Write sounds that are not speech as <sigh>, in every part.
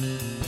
You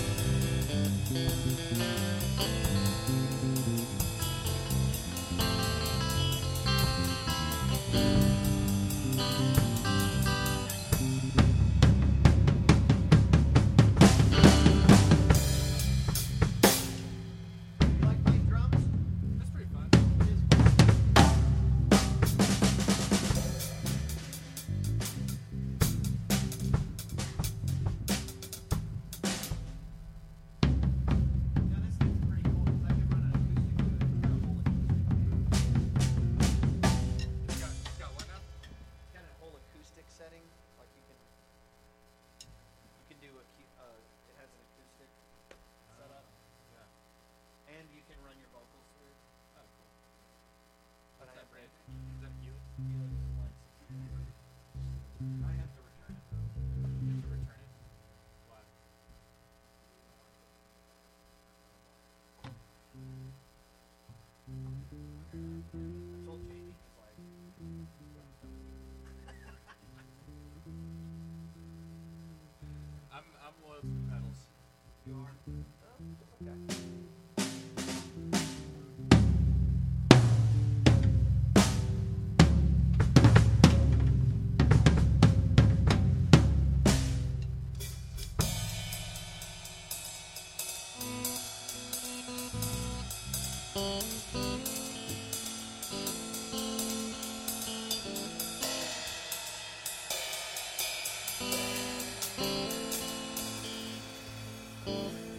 It's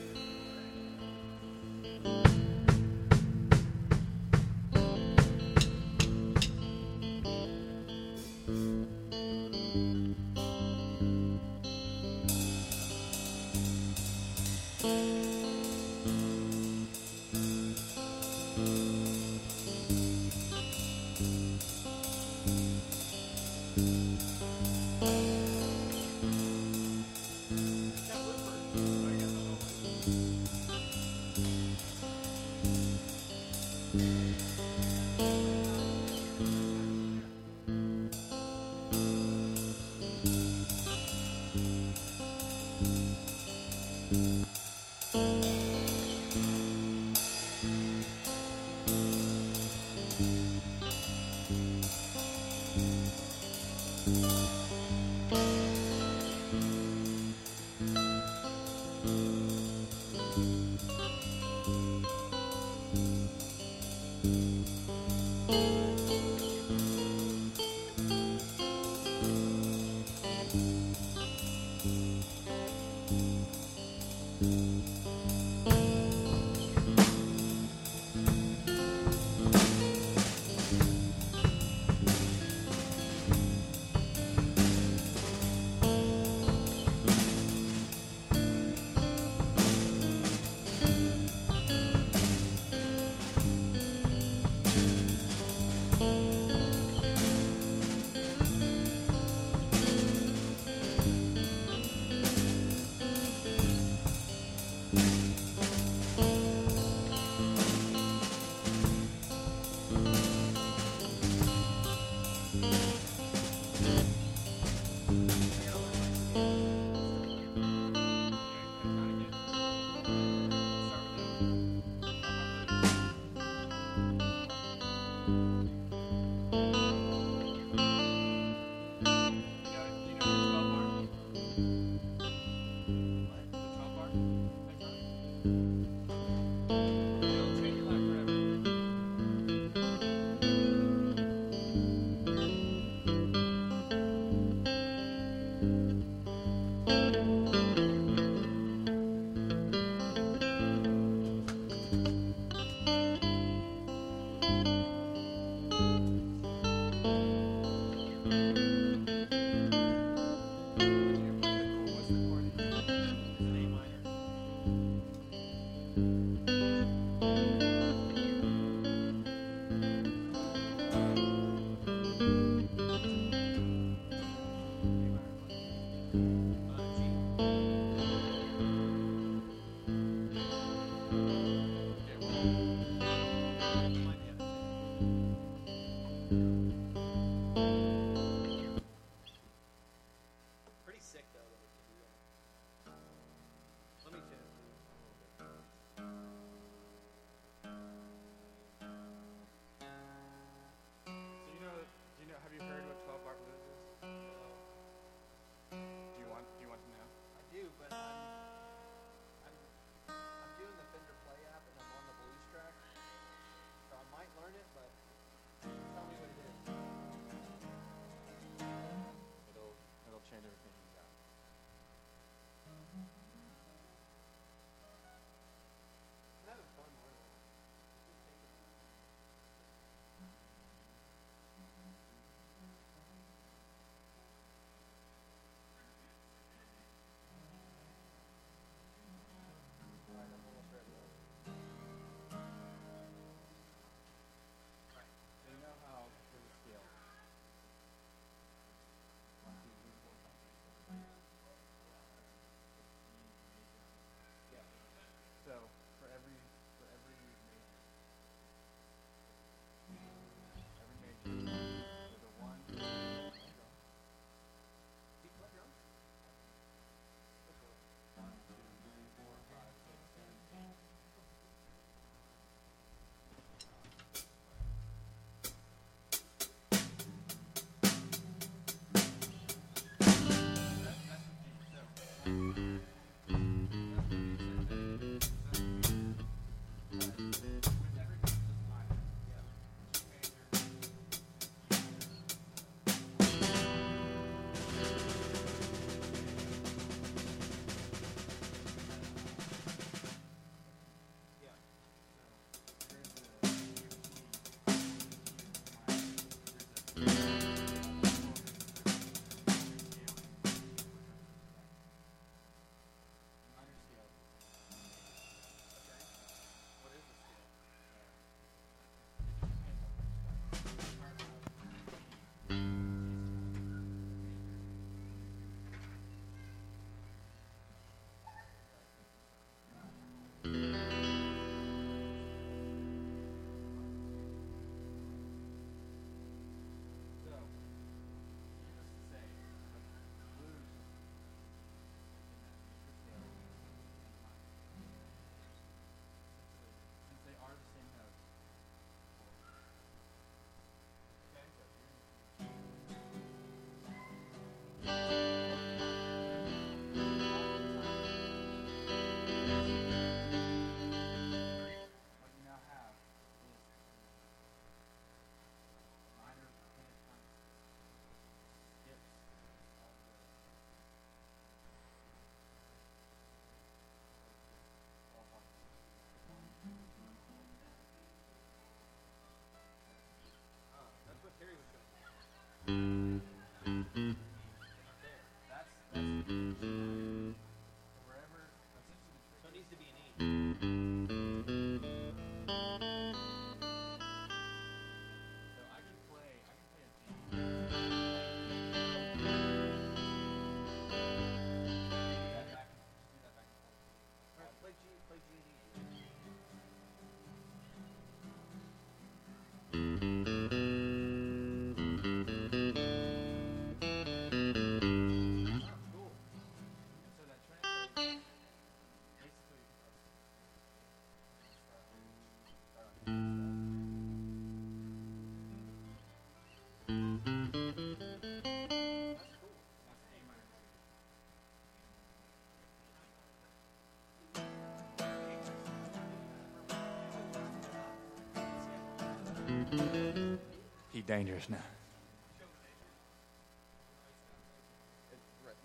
He dangerous now.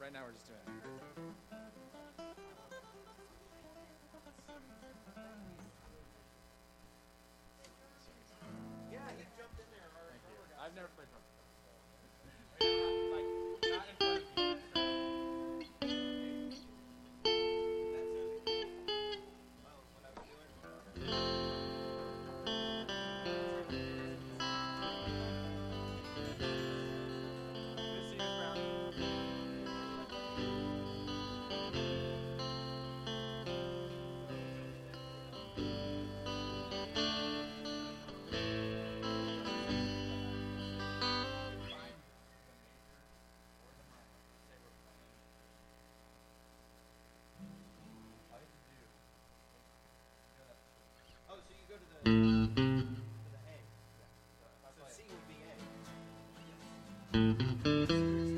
Right now we're just doing it. Yeah, he jumped in there. I've never played drums. Mm-hmm.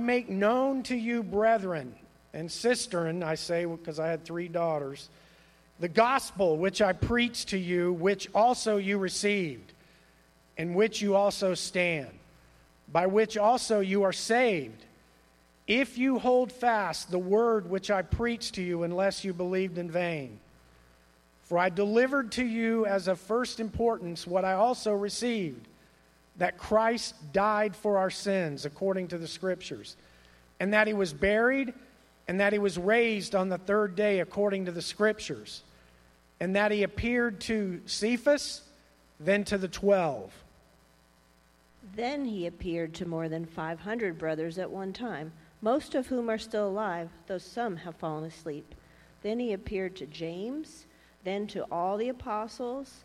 I make known to you, brethren and sisterin, I say because I had three daughters, the gospel which I preached to you, which also you received, in which you also stand, by which also you are saved, if you hold fast the word which I preached to you, unless you believed in vain. For I delivered to you as of first importance what I also received that Christ died for our sins according to the Scriptures, and that he was buried, and that he was raised on the third day according to the Scriptures, and that he appeared to Cephas, then to the twelve. Then he appeared to more than 500 brothers at one time, most of whom are still alive, though some have fallen asleep. Then he appeared to James, then to all the apostles.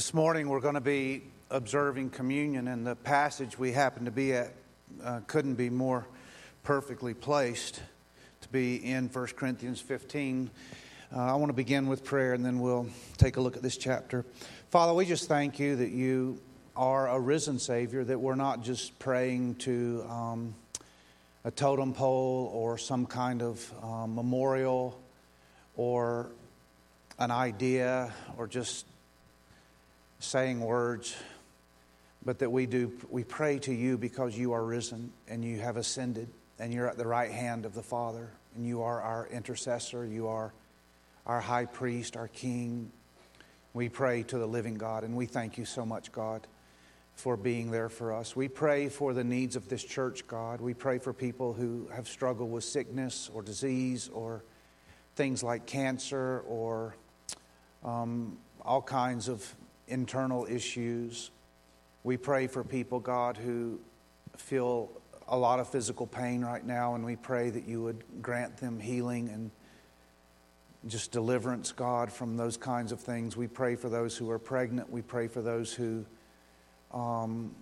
This morning we're going to be observing communion, and the passage we happen to be at uh, couldn't be more perfectly placed to be in 1 Corinthians 15. Uh, I want to begin with prayer and then we'll take a look at this chapter. Father, we just thank you that you are a risen Savior, that we're not just praying to um, a totem pole or some kind of um, memorial or an idea or just saying words, but that we do we pray to you because you are risen and you have ascended and you're at the right hand of the Father and you are our intercessor, you are our high priest, our king. We pray to the living God and we thank you so much, God, for being there for us. We pray for the needs of this church, God. We pray for people who have struggled with sickness or disease or things like cancer or um, all kinds of internal issues. We pray for people, God, who feel a lot of physical pain right now, and we pray that you would grant them healing and just deliverance, God, from those kinds of things. We pray for those who are pregnant. We pray for those who um,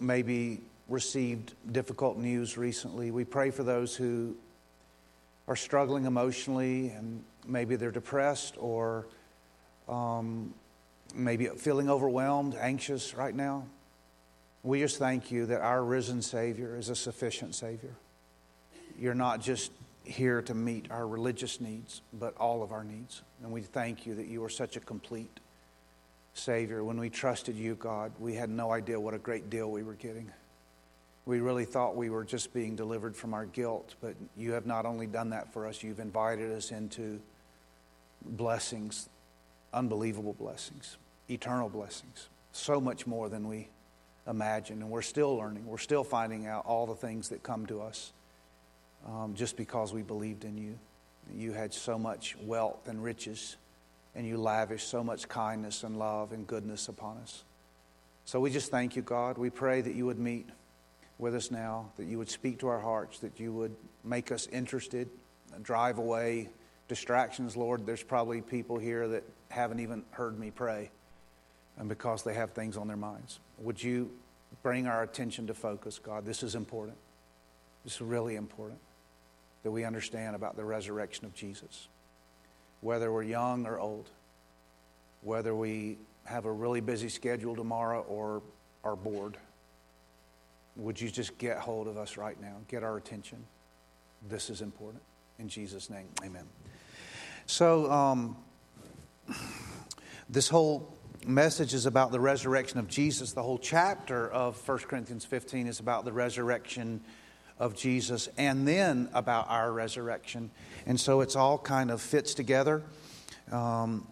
maybe received difficult news recently. We pray for those who are struggling emotionally and maybe they're depressed or um, maybe feeling overwhelmed, anxious right now. We just thank you that our risen Savior is a sufficient Savior. You're not just here to meet our religious needs, but all of our needs. And we thank you that you are such a complete Savior. When we trusted you, God, we had no idea what a great deal we were getting. We really thought we were just being delivered from our guilt, but you have not only done that for us, you've invited us into blessings, unbelievable blessings, eternal blessings, so much more than we imagine. And we're still learning, we're still finding out all the things that come to us um, just because we believed in you. You had so much wealth and riches, and you lavished so much kindness and love and goodness upon us. So we just thank you, God. We pray that you would meet with us now, that you would speak to our hearts, that you would make us interested, drive away distractions, Lord. There's probably people here that haven't even heard me pray, and because they have things on their minds. Would you bring our attention to focus, God? This is important. This is really important that we understand about the resurrection of Jesus. Whether we're young or old, whether we have a really busy schedule tomorrow or are bored, would you just get hold of us right now? Get our attention. This is important. In Jesus' name, amen. So, um, this whole message is about the resurrection of Jesus. The whole chapter of 1 Corinthians 15 is about the resurrection of Jesus and then about our resurrection. And so it's all kind of fits together. Um,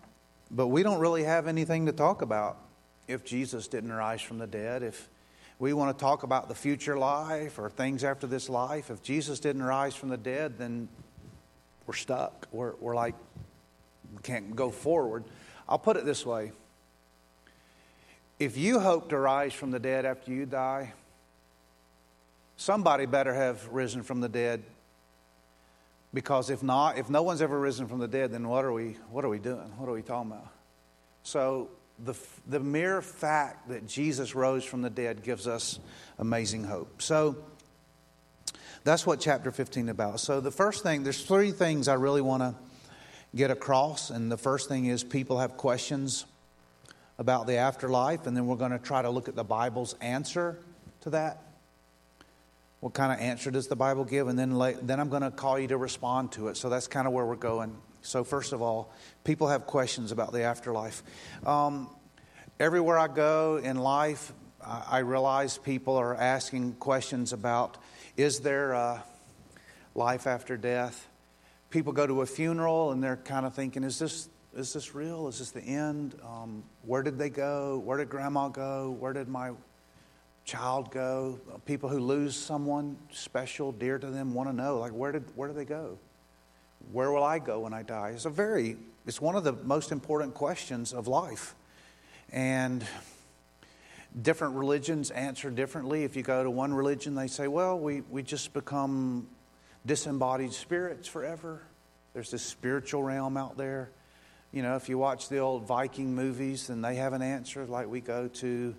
but we don't really have anything to talk about if Jesus didn't rise from the dead. If we want to talk about the future life or things after this life, if Jesus didn't rise from the dead, then we're stuck. We're, we're like, can't go forward. I'll put it this way if you hope to rise from the dead after you die, somebody better have risen from the dead. Because if not, if no one's ever risen from the dead, then what are we, what are we doing? What are we talking about? So the, the mere fact that Jesus rose from the dead gives us amazing hope. So that's what chapter 15 is about. So the first thing, there's three things I really want to get across. And the first thing is people have questions about the afterlife, and then we're going to try to look at the Bible's answer to that. What kind of answer does the Bible give? And then, then I'm going to call you to respond to it. So that's kind of where we're going. So, first of all, people have questions about the afterlife. Um, everywhere I go in life, I, I realize people are asking questions about is there a life after death? People go to a funeral and they're kind of thinking, is this, is this real? Is this the end? Um, where did they go? Where did grandma go? Where did my child go? People who lose someone special, dear to them, want to know, like, where did, where do they go? Where will I go when I die? It's a very, it's one of the most important questions of life. And different religions answer differently. If you go to one religion, they say, well, we, we just become disembodied spirits forever. There's this spiritual realm out there. You know, if you watch the old Viking movies, then they have an answer. Like we go to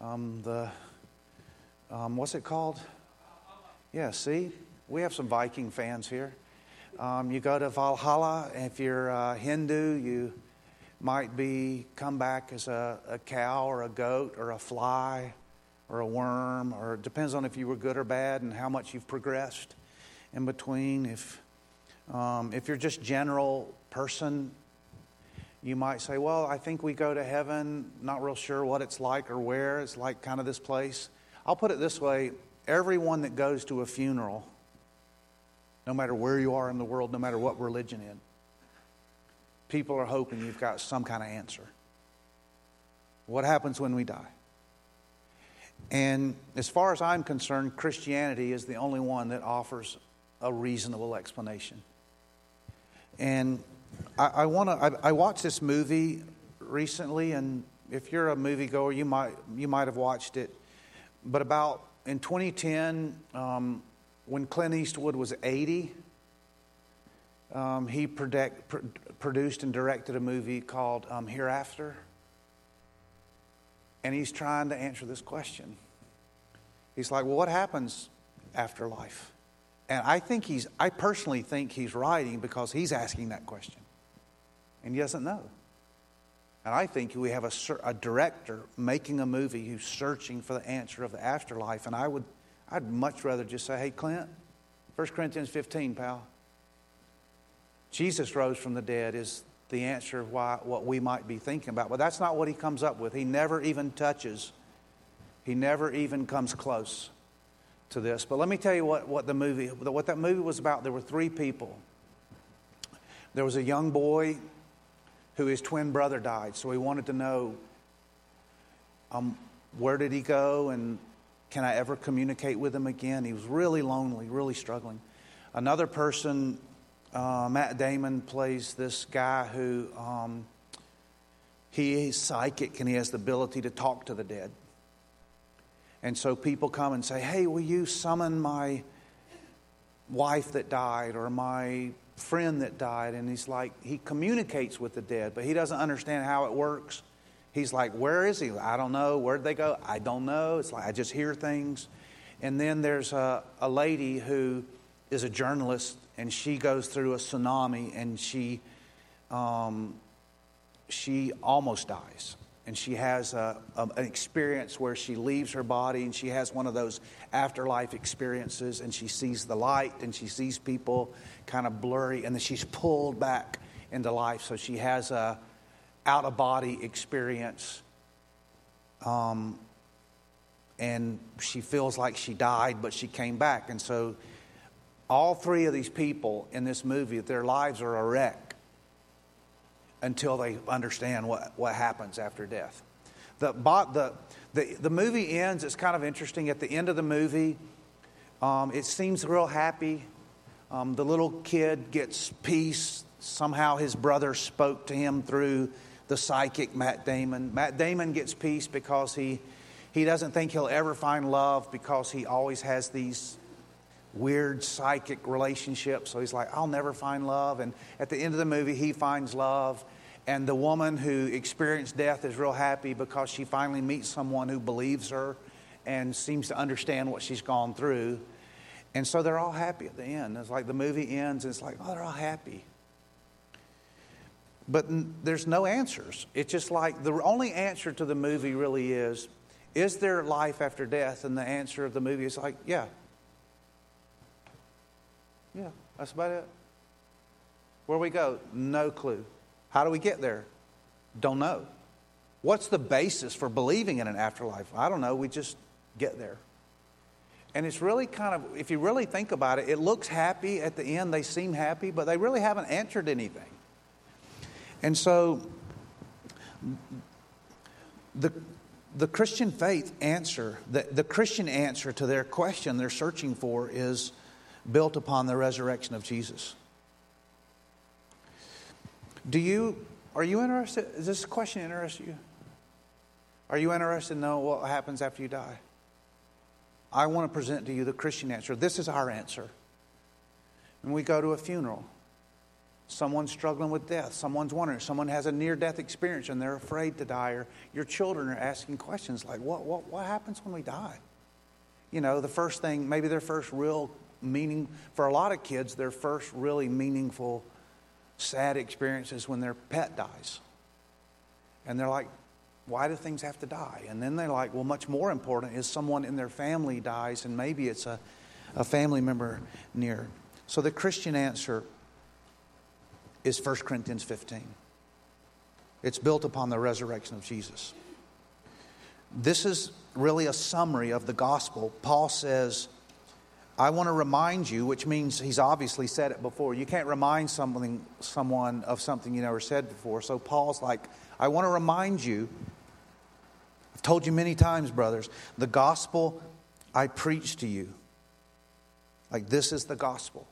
um, the um, what's it called? Yeah, see, we have some Viking fans here. Um, you go to Valhalla. If you're a Hindu, you might be come back as a, a cow or a goat or a fly or a worm, or it depends on if you were good or bad and how much you've progressed in between. If um, if you're just general person, you might say, "Well, I think we go to heaven. Not real sure what it's like or where. It's like kind of this place." I'll put it this way everyone that goes to a funeral, no matter where you are in the world, no matter what religion in, people are hoping you've got some kind of answer. What happens when we die? And as far as I'm concerned, Christianity is the only one that offers a reasonable explanation. And I, I want to. I, I watched this movie recently, and if you're a moviegoer, you might you might have watched it. But about in 2010, um, when Clint Eastwood was 80, um, he pr- produced and directed a movie called um, Hereafter, and he's trying to answer this question. He's like, "Well, what happens after life?" And I think he's, I personally think he's writing because he's asking that question. And he doesn't know. And I think we have a, a director making a movie who's searching for the answer of the afterlife. And I would, I'd much rather just say, hey, Clint, 1 Corinthians 15, pal. Jesus rose from the dead is the answer of why, what we might be thinking about. But that's not what he comes up with. He never even touches, he never even comes close to this. But let me tell you what, what the movie, what that movie was about. There were three people. There was a young boy who his twin brother died, so he wanted to know um, where did he go and can I ever communicate with him again? He was really lonely, really struggling. Another person, uh, Matt Damon, plays this guy who um, he is psychic and he has the ability to talk to the dead. And so people come and say, Hey, will you summon my wife that died or my friend that died? And he's like, He communicates with the dead, but he doesn't understand how it works. He's like, Where is he? I don't know. Where'd they go? I don't know. It's like, I just hear things. And then there's a, a lady who is a journalist, and she goes through a tsunami and she, um, she almost dies and she has a, a, an experience where she leaves her body and she has one of those afterlife experiences and she sees the light and she sees people kind of blurry and then she's pulled back into life. So she has a out of body experience um, and she feels like she died but she came back. And so all three of these people in this movie their lives are a wreck until they understand what, what happens after death. The, the, the, the movie ends, it's kind of interesting. At the end of the movie, um, it seems real happy. Um, the little kid gets peace. Somehow his brother spoke to him through the psychic Matt Damon. Matt Damon gets peace because he, he doesn't think he'll ever find love because he always has these weird psychic relationship. So he's like, I'll never find love. And at the end of the movie, he finds love. And the woman who experienced death is real happy because she finally meets someone who believes her and seems to understand what she's gone through. And so they're all happy at the end. It's like the movie ends and it's like, oh, they're all happy. But there's no answers. It's just like the only answer to the movie really is is there life after death? And the answer of the movie is like, yeah, yeah, that's about it. Where we go? No clue. How do we get there? Don't know. What's the basis for believing in an afterlife? I don't know. We just get there. And it's really kind of, if you really think about it, it looks happy at the end. They seem happy, but they really haven't answered anything. And so, the, the Christian faith answer, the, the Christian answer to their question they're searching for is built upon the resurrection of Jesus. Do you, are you interested? Does this question interest you? Are you interested to know what happens after you die? I want to present to you the Christian answer. This is our answer. When we go to a funeral, someone's struggling with death, someone's wondering, someone has a near death experience and they're afraid to die, or your children are asking questions like, what, what, what happens when we die? You know, the first thing, maybe their first real meaning, for a lot of kids, their first really meaningful, sad experience is when their pet dies. And they're like, why do things have to die? And then they're like, well, much more important is someone in their family dies, and maybe it's a, a family member near. So the Christian answer is 1 Corinthians 15. It's built upon the resurrection of Jesus. This is really a summary of the gospel. Paul says, I want to remind you, which means he's obviously said it before. You can't remind something, someone of something you never said before. So Paul's like, I want to remind you. I've told you many times, brothers, the gospel I preach to you. Like, this is the gospel.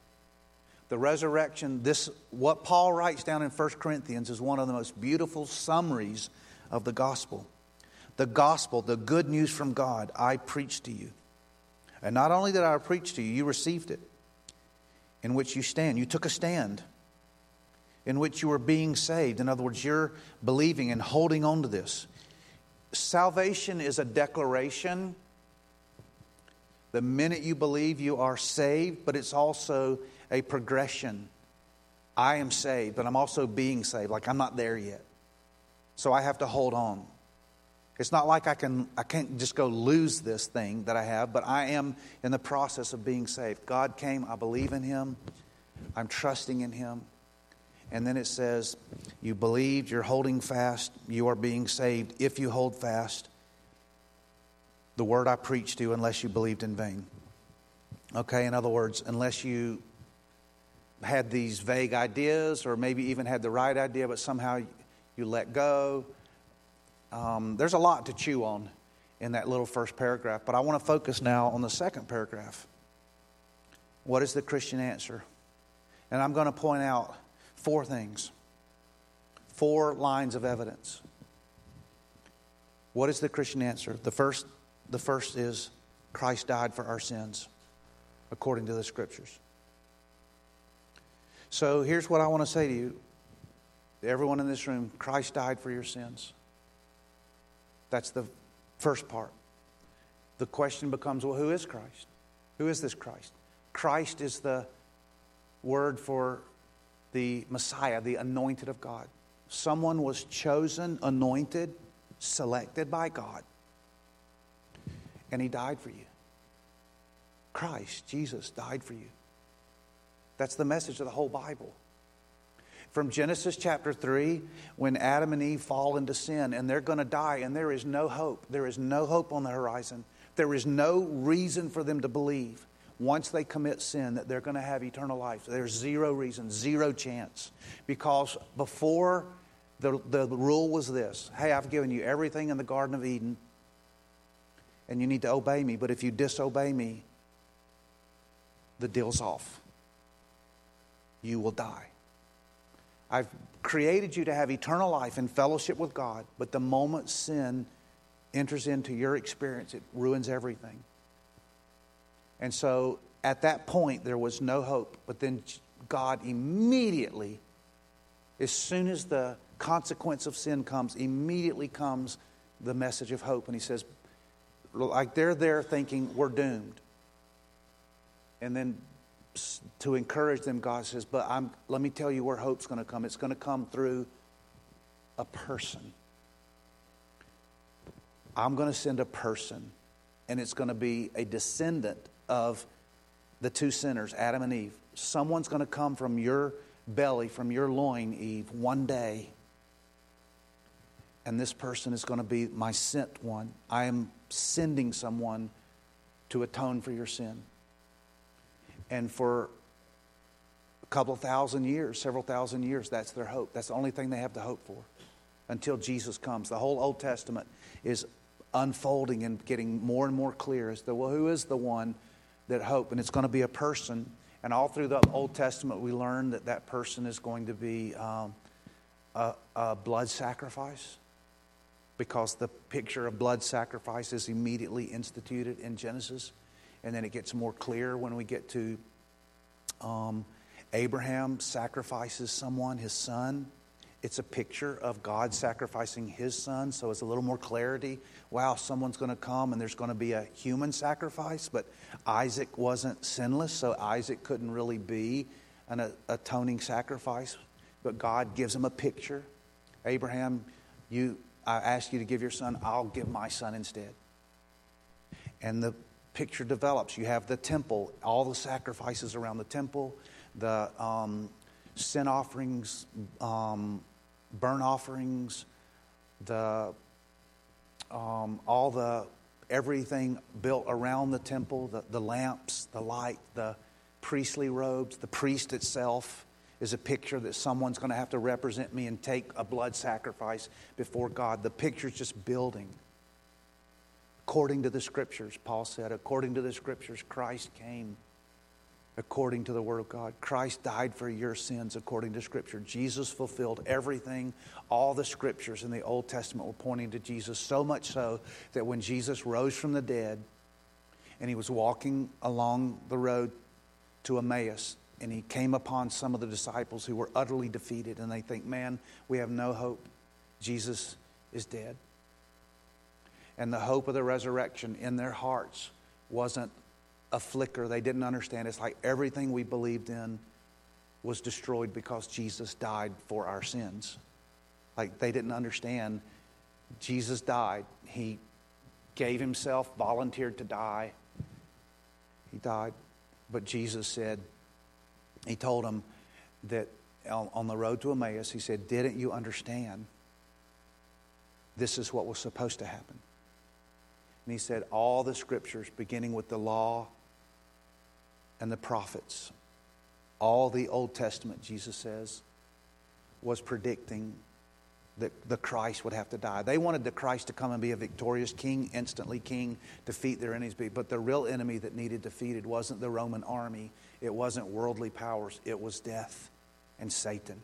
The resurrection, this what Paul writes down in 1 Corinthians is one of the most beautiful summaries of the gospel. The gospel, the good news from God, I preach to you. And not only did I preach to you, you received it, in which you stand. You took a stand in which you were being saved. In other words, you're believing and holding on to this. Salvation is a declaration. The minute you believe, you are saved, but it's also a progression. I am saved, but I'm also being saved. Like I'm not there yet. So I have to hold on. It's not like I can I can't just go lose this thing that I have, but I am in the process of being saved. God came, I believe in him. I'm trusting in him. And then it says, you believed, you're holding fast, you are being saved if you hold fast the word I preached to you unless you believed in vain. Okay, in other words, unless you had these vague ideas or maybe even had the right idea, but somehow you let go. Um, there's a lot to chew on in that little first paragraph, but I want to focus now on the second paragraph. What is the Christian answer? And I'm going to point out four things, four lines of evidence. What is the Christian answer? The first, the first is Christ died for our sins, according to the Scriptures. So here's what I want to say to you everyone in this room Christ died for your sins. That's the first part. The question becomes well, who is Christ? Who is this Christ? Christ is the word for the Messiah, the anointed of God. Someone was chosen, anointed, selected by God, and he died for you. Christ, Jesus, died for you. That's the message of the whole Bible. From Genesis chapter 3, when Adam and Eve fall into sin and they're going to die, and there is no hope. There is no hope on the horizon. There is no reason for them to believe once they commit sin that they're going to have eternal life. There's zero reason, zero chance. Because before the, the rule was this hey, I've given you everything in the Garden of Eden, and you need to obey me. But if you disobey me, the deal's off you will die. I've created you to have eternal life and fellowship with God, but the moment sin enters into your experience, it ruins everything. And so at that point, there was no hope. But then God immediately, as soon as the consequence of sin comes, immediately comes the message of hope. And He says, like they're there thinking, we're doomed. And then to encourage them, God says, But I'm, let me tell you where hope's going to come. It's going to come through a person. I'm going to send a person, and it's going to be a descendant of the two sinners, Adam and Eve. Someone's going to come from your belly, from your loin, Eve, one day. And this person is going to be my sent one. I am sending someone to atone for your sin. And for a couple thousand years, several thousand years, that's their hope. That's the only thing they have to hope for until Jesus comes. The whole Old Testament is unfolding and getting more and more clear as to well, who is the one that hope? And it's going to be a person. And all through the Old Testament, we learn that that person is going to be um, a, a blood sacrifice because the picture of blood sacrifice is immediately instituted in Genesis and then it gets more clear when we get to um, Abraham sacrifices someone, his son. It's a picture of God sacrificing his son, so it's a little more clarity. Wow, someone's going to come and there's going to be a human sacrifice, but Isaac wasn't sinless, so Isaac couldn't really be an atoning sacrifice. But God gives him a picture. Abraham, you, I ask you to give your son, I'll give my son instead. And the picture develops. You have the temple, all the sacrifices around the temple, the um, sin offerings, um, offerings, the um, all the everything built around the temple, the, the lamps, the light, the priestly robes, the priest itself is a picture that someone's going to have to represent me and take a blood sacrifice before God. The picture's just building according to the scriptures, Paul said, according to the scriptures, Christ came according to the Word of God. Christ died for your sins according to Scripture. Jesus fulfilled everything. All the Scriptures in the Old Testament were pointing to Jesus, so much so that when Jesus rose from the dead and he was walking along the road to Emmaus, and he came upon some of the disciples who were utterly defeated, and they think, man, we have no hope. Jesus is dead. And the hope of the resurrection in their hearts wasn't a flicker. They didn't understand. It's like everything we believed in was destroyed because Jesus died for our sins. Like they didn't understand. Jesus died. He gave himself, volunteered to die. He died. But Jesus said, He told them that on the road to Emmaus, He said, Didn't you understand? This is what was supposed to happen. And He said, All the scriptures, beginning with the law and the prophets, all the Old Testament, Jesus says, was predicting that the Christ would have to die. They wanted the Christ to come and be a victorious king, instantly king, defeat their enemies. But the real enemy that needed defeated wasn't the Roman army, it wasn't worldly powers, it was death and Satan.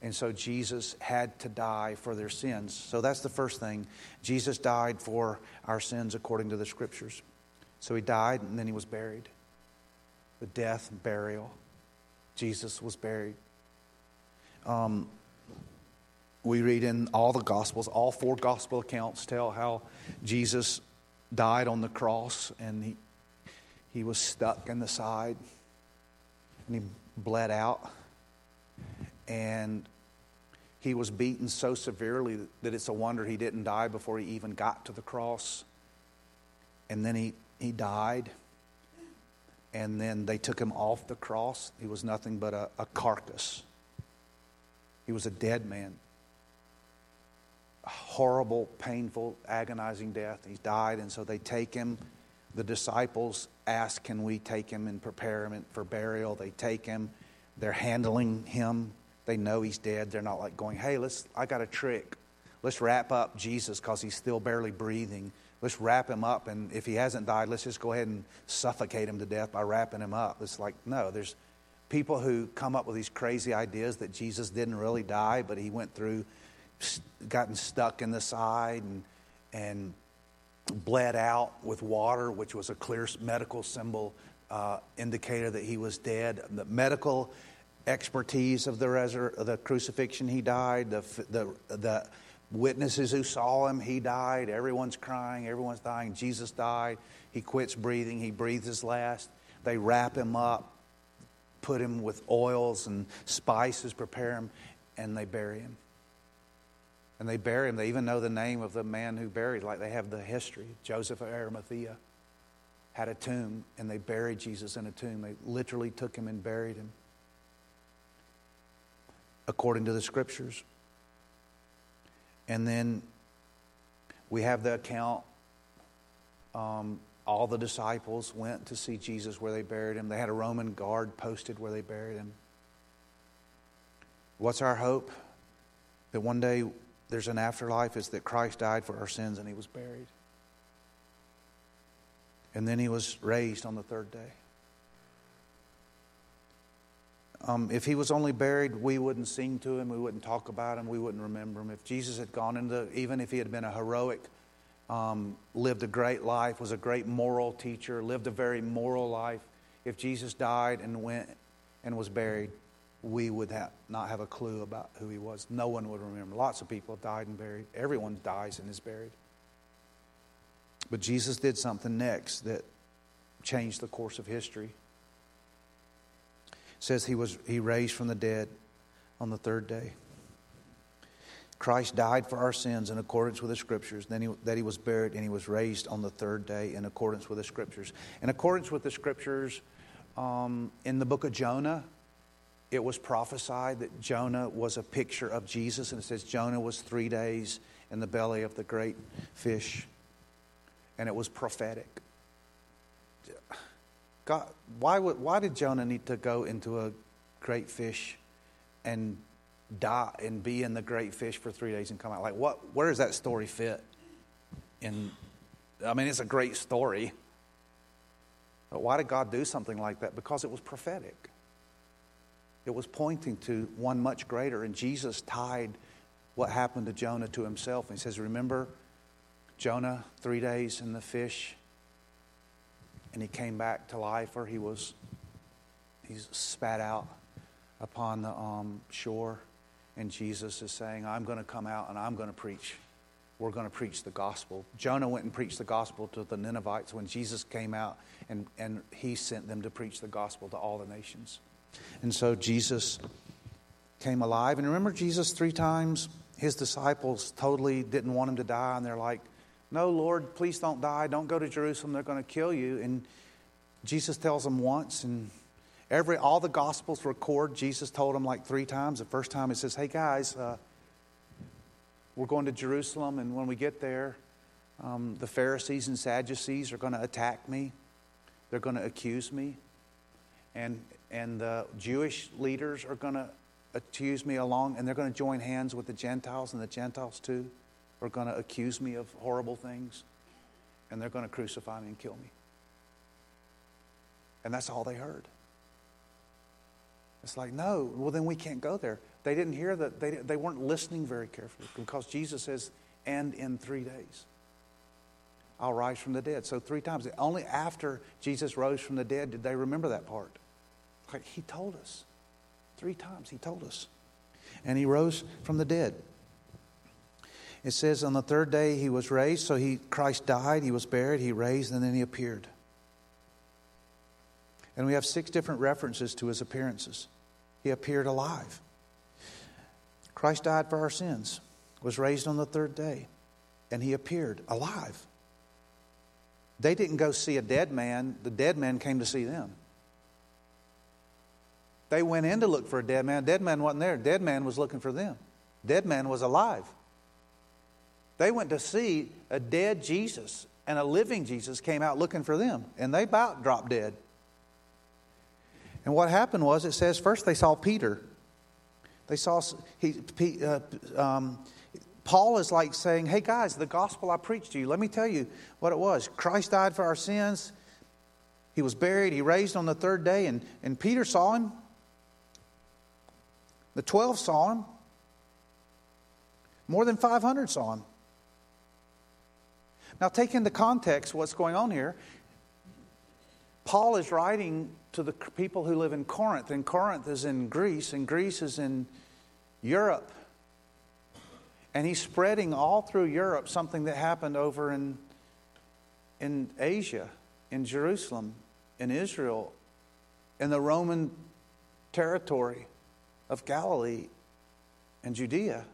And so Jesus had to die for their sins. So that's the first thing. Jesus died for our sins according to the scriptures. So he died and then he was buried the death and burial. Jesus was buried. Um, we read in all the Gospels, all four Gospel accounts tell how Jesus died on the cross and he, he was stuck in the side and he bled out. And he was beaten so severely that it's a wonder he didn't die before he even got to the cross. And then he, he died and then they took him off the cross. He was nothing but a, a carcass. He was a dead man. A horrible, painful, agonizing death. He died, and so they take him. The disciples ask, Can we take him and prepare him for burial? They take him. They're handling him. They know he's dead. They're not like going, Hey, let's, I got a trick. Let's wrap up Jesus because he's still barely breathing let's wrap him up. And if he hasn't died, let's just go ahead and suffocate him to death by wrapping him up. It's like, no, there's people who come up with these crazy ideas that Jesus didn't really die, but he went through, gotten stuck in the side and, and bled out with water, which was a clear medical symbol uh, indicator that he was dead. The medical expertise of the, resur- the crucifixion, he died. The, the, the witnesses who saw him, he died. Everyone's crying, everyone's dying. Jesus died. He quits breathing, he breathes his last. They wrap him up, put him with oils and spices, prepare him, and they bury him. And they bury him. They even know the name of the man who buried, like they have the history. Joseph of Arimathea had a tomb, and they buried Jesus in a tomb. They literally took him and buried him according to the scriptures. And then we have the account. Um, all the disciples went to see Jesus where they buried him. They had a Roman guard posted where they buried him. What's our hope? That one day there's an afterlife, is that Christ died for our sins and he was buried. And then he was raised on the third day. Um, if he was only buried, we wouldn't sing to him, we wouldn't talk about him, we wouldn't remember him. If Jesus had gone into, even if he had been a heroic, um, lived a great life, was a great moral teacher, lived a very moral life, if Jesus died and went and was buried, we would have, not have a clue about who he was. No one would remember. Lots of people have died and buried. Everyone dies and is buried. But Jesus did something next that changed the course of history says he was he raised from the dead on the third day. Christ died for our sins in accordance with the scriptures, then he, that he was buried and he was raised on the third day in accordance with the scriptures. In accordance with the scriptures, um, in the book of Jonah, it was prophesied that Jonah was a picture of Jesus, and it says Jonah was three days in the belly of the great fish, and it was prophetic. God, why, would, why did Jonah need to go into a great fish and die and be in the great fish for three days and come out? Like, what, where does that story fit? In, I mean, it's a great story. But why did God do something like that? Because it was prophetic. It was pointing to one much greater, and Jesus tied what happened to Jonah to himself. And he says, Remember Jonah, three days in the fish, and he came back to life, or he was he's spat out upon the um, shore. And Jesus is saying, I'm going to come out and I'm going to preach. We're going to preach the gospel. Jonah went and preached the gospel to the Ninevites when Jesus came out and, and he sent them to preach the gospel to all the nations. And so Jesus came alive. And remember, Jesus, three times, his disciples totally didn't want him to die. And they're like, No, Lord, please don't die. Don't go to Jerusalem. They're going to kill you. And Jesus tells them once, and every all the gospels record Jesus told them like three times. The first time he says, Hey guys, uh, we're going to Jerusalem, and when we get there, um, the Pharisees and Sadducees are going to attack me. They're going to accuse me. And and the Jewish leaders are going to accuse me along, and they're going to join hands with the Gentiles, and the Gentiles too are going to accuse me of horrible things, and they're going to crucify me and kill me. And that's all they heard. It's like, no, well, then we can't go there. They didn't hear that, they, they weren't listening very carefully because Jesus says, and in three days. I'll rise from the dead. So, three times. Only after Jesus rose from the dead did they remember that part. Like he told us. Three times he told us. And he rose from the dead. It says on the third day he was raised, so he Christ died, he was buried, he raised, and then he appeared. And we have six different references to his appearances. He appeared alive. Christ died for our sins, was raised on the third day, and he appeared alive. They didn't go see a dead man, the dead man came to see them. They went in to look for a dead man. Dead man wasn't there. Dead man was looking for them. Dead man was alive. They went to see a dead Jesus, and a living Jesus came out looking for them, and they about dropped dead. And what happened was, it says first they saw Peter. They saw he, uh, um, Paul is like saying, "Hey guys, the gospel I preached to you. Let me tell you what it was. Christ died for our sins. He was buried. He raised on the third day, and and Peter saw him. The 12 saw him. More than 500 saw him. Now, take into context what's going on here. Paul is writing to the people who live in Corinth, and Corinth is in Greece, and Greece is in Europe. And he's spreading all through Europe something that happened over in, in Asia, in Jerusalem, in Israel, in the Roman territory of Galilee and Judea.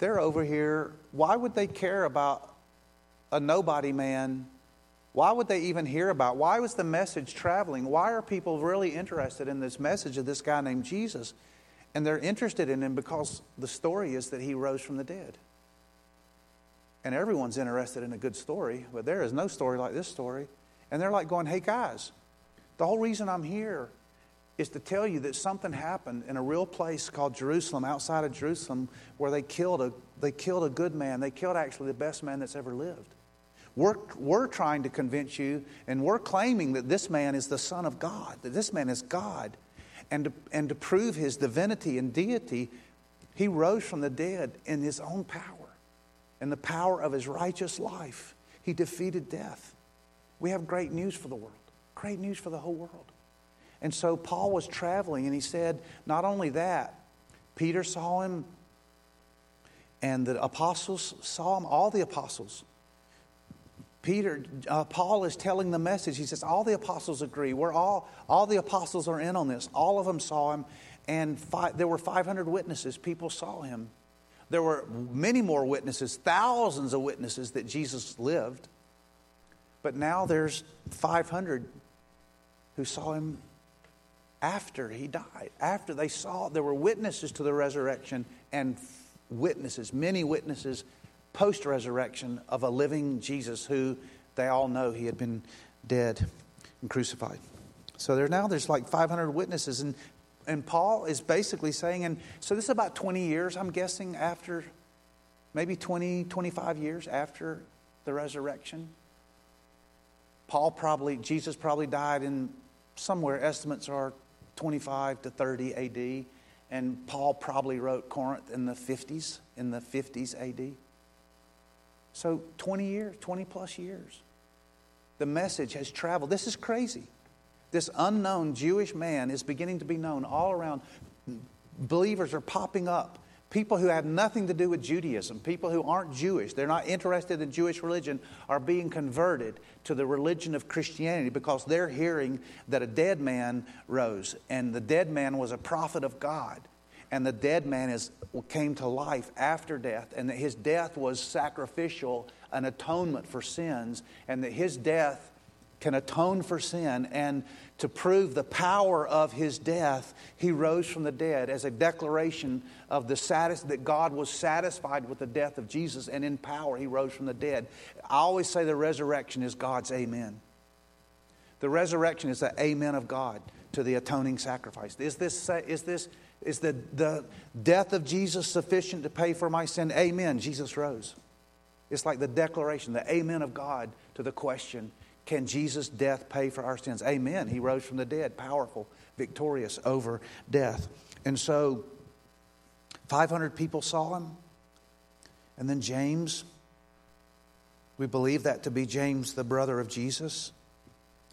They're over here. Why would they care about a nobody man? Why would they even hear about? Why was the message traveling? Why are people really interested in this message of this guy named Jesus? And they're interested in him because the story is that he rose from the dead. And everyone's interested in a good story, but there is no story like this story. And they're like going, hey guys, the whole reason I'm here is to tell you that something happened in a real place called Jerusalem, outside of Jerusalem, where they killed a, they killed a good man. They killed actually the best man that's ever lived. We're, we're trying to convince you, and we're claiming that this man is the Son of God, that this man is God. And to, and to prove his divinity and deity, he rose from the dead in his own power, in the power of his righteous life. He defeated death. We have great news for the world, great news for the whole world. And so Paul was traveling, and he said, not only that, Peter saw him, and the apostles saw him, all the apostles. Peter, uh, Paul is telling the message. He says, All the apostles agree. We're all, all the apostles are in on this. All of them saw him, and five, there were 500 witnesses. People saw him. There were many more witnesses, thousands of witnesses that Jesus lived. But now there's 500 who saw him after he died, after they saw, there were witnesses to the resurrection and witnesses, many witnesses post resurrection of a living Jesus who they all know he had been dead and crucified. So there now there's like 500 witnesses, and and Paul is basically saying, and so this is about 20 years, I'm guessing, after maybe 20, 25 years after the resurrection. Paul probably, Jesus probably died in somewhere, estimates are 25 to 30 AD. And Paul probably wrote Corinth in the 50s, in the 50s AD. So 20 years, 20 plus years. The message has traveled. This is crazy. This unknown Jewish man is beginning to be known all around. Believers are popping up. People who have nothing to do with Judaism, people who aren't Jewish, they're not interested in Jewish religion, are being converted to the religion of Christianity because they're hearing that a dead man rose, and the dead man was a prophet of God, and the dead man is, came to life after death, and that his death was sacrificial, an atonement for sins, and that his death can atone for sin and to prove the power of his death, he rose from the dead as a declaration of the satis- that God was satisfied with the death of Jesus, and in power he rose from the dead. I always say the resurrection is God's amen. The resurrection is the amen of God to the atoning sacrifice. Is this, is this is the, the death of Jesus sufficient to pay for my sin? Amen. Jesus rose. It's like the declaration, the amen of God to the question can Jesus' death pay for our sins? Amen. He rose from the dead, powerful, victorious over death. And so 500 people saw him. And then James, we believe that to be James, the brother of Jesus,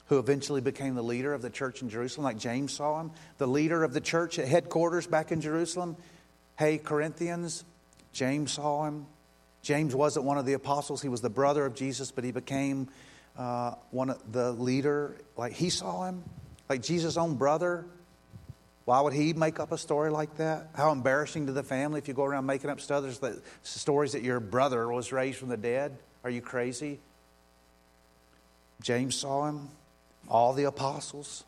who eventually became the leader of the church in Jerusalem, like James saw him, the leader of the church at headquarters back in Jerusalem. Hey, Corinthians, James saw him. James wasn't one of the apostles, he was the brother of Jesus, but he became uh, one of the leader, like he saw him, like Jesus' own brother. Why would he make up a story like that? How embarrassing to the family if you go around making up stories that, stories that your brother was raised from the dead. Are you crazy? James saw him, all the apostles.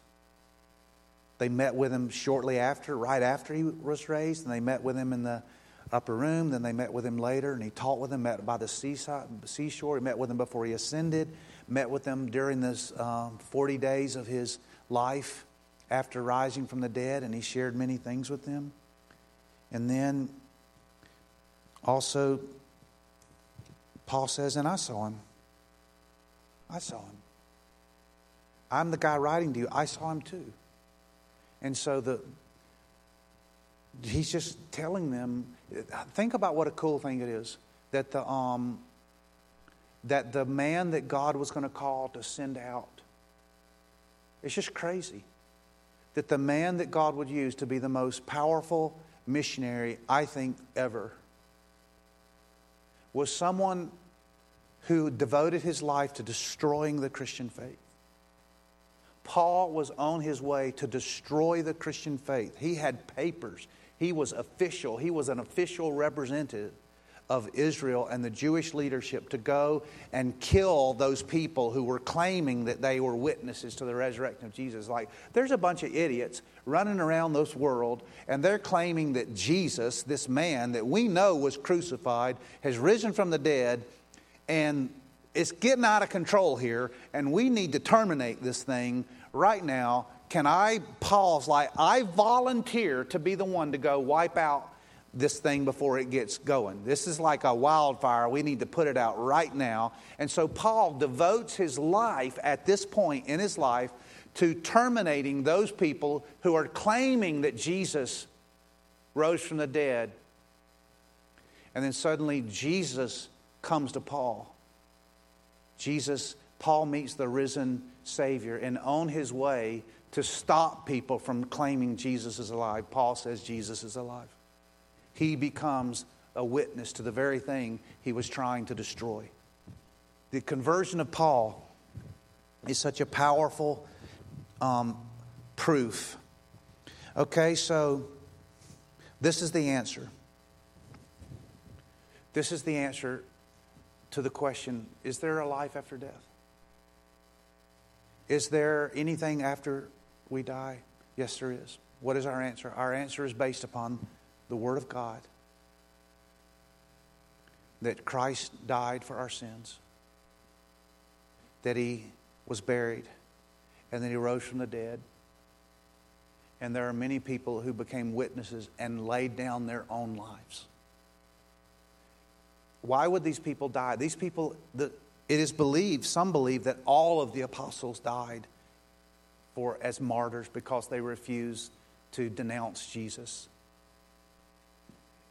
They met with him shortly after, right after he was raised, and they met with him in the upper room. Then they met with him later, and he taught with them met by the seaside, seashore. He met with them before he ascended met with them during this um, 40 days of his life after rising from the dead, and he shared many things with them. And then also, Paul says, and I saw him. I saw him. I'm the guy writing to you. I saw him too. And so the he's just telling them. Think about what a cool thing it is that the um, that the man that God was going to call to send out, it's just crazy. That the man that God would use to be the most powerful missionary, I think, ever, was someone who devoted his life to destroying the Christian faith. Paul was on his way to destroy the Christian faith. He had papers, he was official, he was an official representative of Israel and the Jewish leadership to go and kill those people who were claiming that they were witnesses to the resurrection of Jesus. Like, there's a bunch of idiots running around this world, and they're claiming that Jesus, this man that we know was crucified, has risen from the dead, and it's getting out of control here, and we need to terminate this thing right now. Can I pause? Like, I volunteer to be the one to go wipe out this thing before it gets going. This is like a wildfire. We need to put it out right now. And so Paul devotes his life at this point in his life to terminating those people who are claiming that Jesus rose from the dead. And then suddenly Jesus comes to Paul. Jesus, Paul meets the risen Savior, and on his way to stop people from claiming Jesus is alive, Paul says Jesus is alive he becomes a witness to the very thing he was trying to destroy. The conversion of Paul is such a powerful um, proof. Okay, so this is the answer. This is the answer to the question Is there a life after death? Is there anything after we die? Yes, there is. What is our answer? Our answer is based upon the Word of God that Christ died for our sins, that He was buried, and that He rose from the dead. And there are many people who became witnesses and laid down their own lives. Why would these people die? These people, the, It is believed, some believe, that all of the apostles died for as martyrs because they refused to denounce Jesus.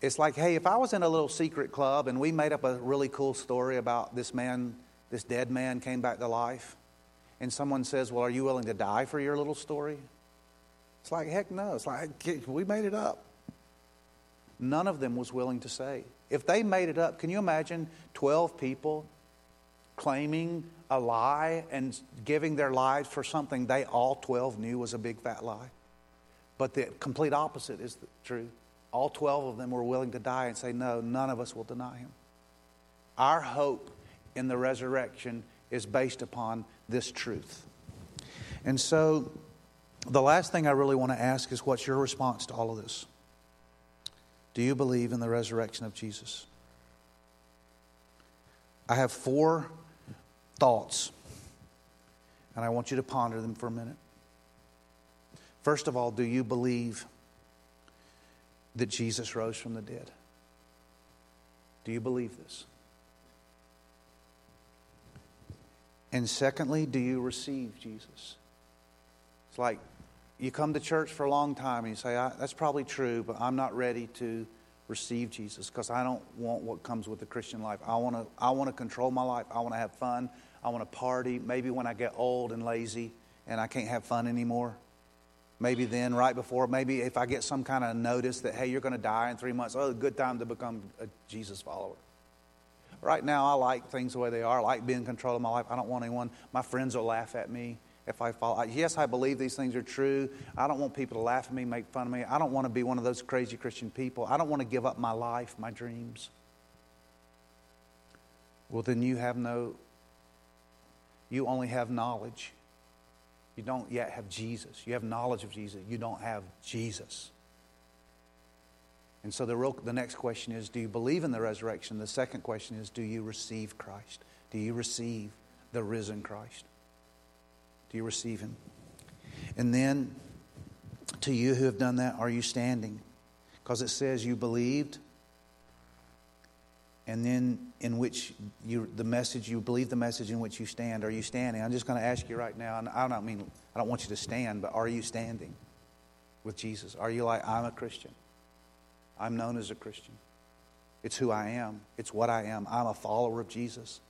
It's like, hey, if I was in a little secret club and we made up a really cool story about this man, this dead man came back to life, and someone says, Well, are you willing to die for your little story? It's like, heck no. It's like, we made it up. None of them was willing to say. If they made it up, can you imagine 12 people claiming a lie and giving their lives for something they all 12 knew was a big fat lie? But the complete opposite is the true. All 12 of them were willing to die and say, No, none of us will deny him. Our hope in the resurrection is based upon this truth. And so, the last thing I really want to ask is what's your response to all of this? Do you believe in the resurrection of Jesus? I have four thoughts, and I want you to ponder them for a minute. First of all, do you believe that Jesus rose from the dead? Do you believe this? And secondly, do you receive Jesus? It's like you come to church for a long time and you say, That's probably true, but I'm not ready to receive Jesus because I don't want what comes with the Christian life. I want to I want to control my life. I want to have fun. I want to party. Maybe when I get old and lazy and I can't have fun anymore, maybe then, right before, maybe if I get some kind of notice that, hey, you're going to die in three months, oh, good time to become a Jesus follower. Right now, I like things the way they are. I like being in control of my life. I don't want anyone, my friends will laugh at me if I fall. Yes, I believe these things are true. I don't want people to laugh at me, make fun of me. I don't want to be one of those crazy Christian people. I don't want to give up my life, my dreams. Well, then you have no, you only have knowledge. You don't yet have Jesus. You have knowledge of Jesus. You don't have Jesus. And so the, real, the next question is do you believe in the resurrection? The second question is do you receive Christ? Do you receive the risen Christ? You receive him? And then to you who have done that, are you standing? Because it says you believed, and then in which you the message you believe the message in which you stand. Are you standing? I'm just going to ask you right now, and I don't mean I don't want you to stand, but are you standing with Jesus? Are you like I'm a Christian? I'm known as a Christian. It's who I am, it's what I am. I'm a follower of Jesus.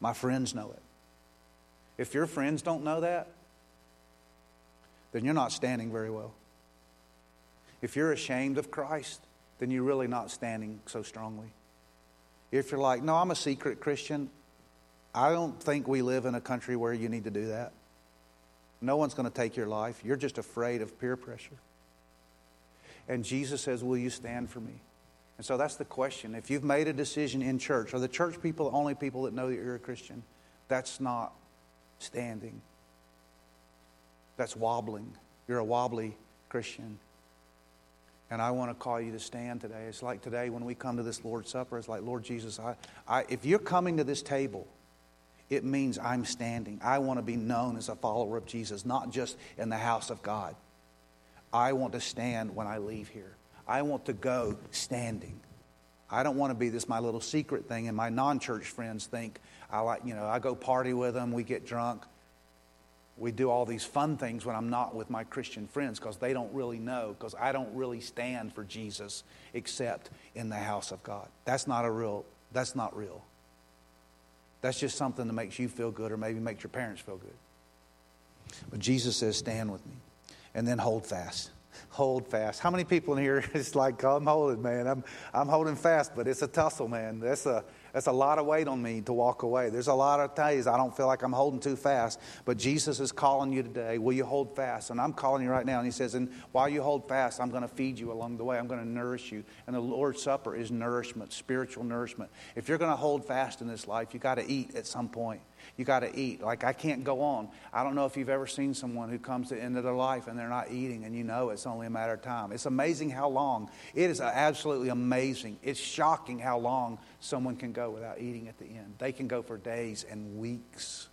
My friends know it. If your friends don't know that, then you're not standing very well. If you're ashamed of Christ, then you're really not standing so strongly. If you're like, no, I'm a secret Christian, I don't think we live in a country where you need to do that. No one's going to take your life. You're just afraid of peer pressure. And Jesus says, Will you stand for me? And so that's the question. If you've made a decision in church, are the church people the only people that know that you're a Christian? That's not standing. That's wobbling. You're a wobbly Christian. And I want to call you to stand today. It's like today when we come to this Lord's Supper, it's like, Lord Jesus, I, I, if you're coming to this table, it means I'm standing. I want to be known as a follower of Jesus, not just in the house of God. I want to stand when I leave here. I want to go standing. I don't want to be this my little secret thing, and my non church friends think I like, you know, I go party with them, we get drunk. We do all these fun things when I'm not with my Christian friends because they don't really know, because I don't really stand for Jesus except in the house of God. That's not a real, that's not real. That's just something that makes you feel good or maybe makes your parents feel good. But Jesus says, stand with me and then hold fast. Hold fast. How many people in here <laughs> is like, oh, I'm holding, man. I'm, I'm holding fast, but it's a tussle, man. That's a, that's a lot of weight on me to walk away. There's a lot of days I don't feel like I'm holding too fast, but Jesus is calling you today. Will you hold fast? And I'm calling you right now. And He says, and while you hold fast, I'm going to feed you along the way. I'm going to nourish you. And the Lord's Supper is nourishment, spiritual nourishment. If you're going to hold fast in this life, you got to eat at some point. You got to eat. Like, I can't go on. I don't know if you've ever seen someone who comes to the end of their life and they're not eating, and you know it's only a matter of time. It's amazing how long. It is absolutely amazing. It's shocking how long someone can go without eating at the end. They can go for days and weeks.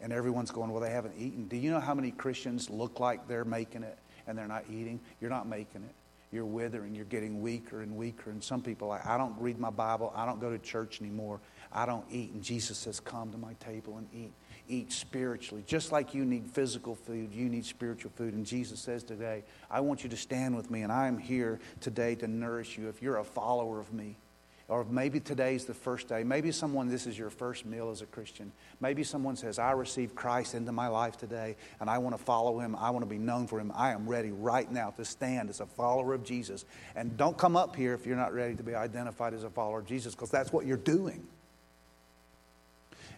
And everyone's going, Well, they haven't eaten. Do you know how many Christians look like they're making it and they're not eating? You're not making it. You're withering. You're getting weaker and weaker. And some people, I don't read my Bible. I don't go to church anymore. I don't eat. And Jesus says, Come to my table and eat. Eat spiritually. Just like you need physical food, you need spiritual food. And Jesus says today, I want you to stand with me, and I am here today to nourish you if you're a follower of me. Or maybe today's the first day. Maybe someone, this is your first meal as a Christian. Maybe someone says, I received Christ into my life today, and I want to follow him. I want to be known for him. I am ready right now to stand as a follower of Jesus. And don't come up here if you're not ready to be identified as a follower of Jesus, because that's what you're doing.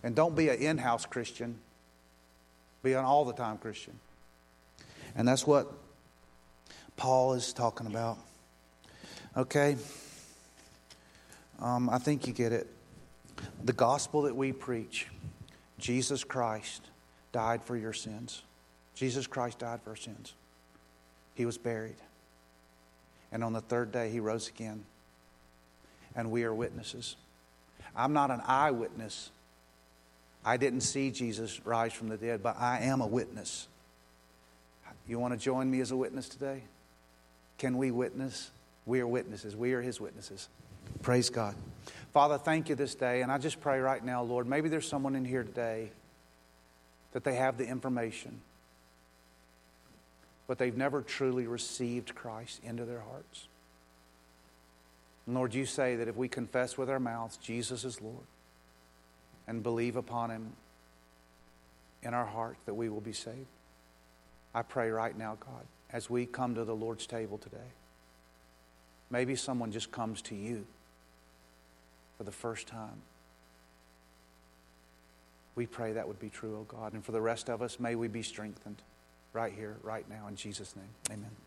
And don't be an in house Christian, be an all the time Christian. And that's what Paul is talking about. Okay? Um, I think you get it. The gospel that we preach Jesus Christ died for your sins. Jesus Christ died for our sins. He was buried. And on the third day, he rose again. And we are witnesses. I'm not an eyewitness. I didn't see Jesus rise from the dead, but I am a witness. You want to join me as a witness today? Can we witness? We are witnesses. We are his witnesses. Praise God. Father, thank you this day. And I just pray right now, Lord, maybe there's someone in here today that they have the information, but they've never truly received Christ into their hearts. And Lord, you say that if we confess with our mouths Jesus is Lord and believe upon him in our heart, that we will be saved. I pray right now, God, as we come to the Lord's table today, maybe someone just comes to you for the first time. We pray that would be true, oh God. And for the rest of us, may we be strengthened right here, right now, in Jesus' name. Amen.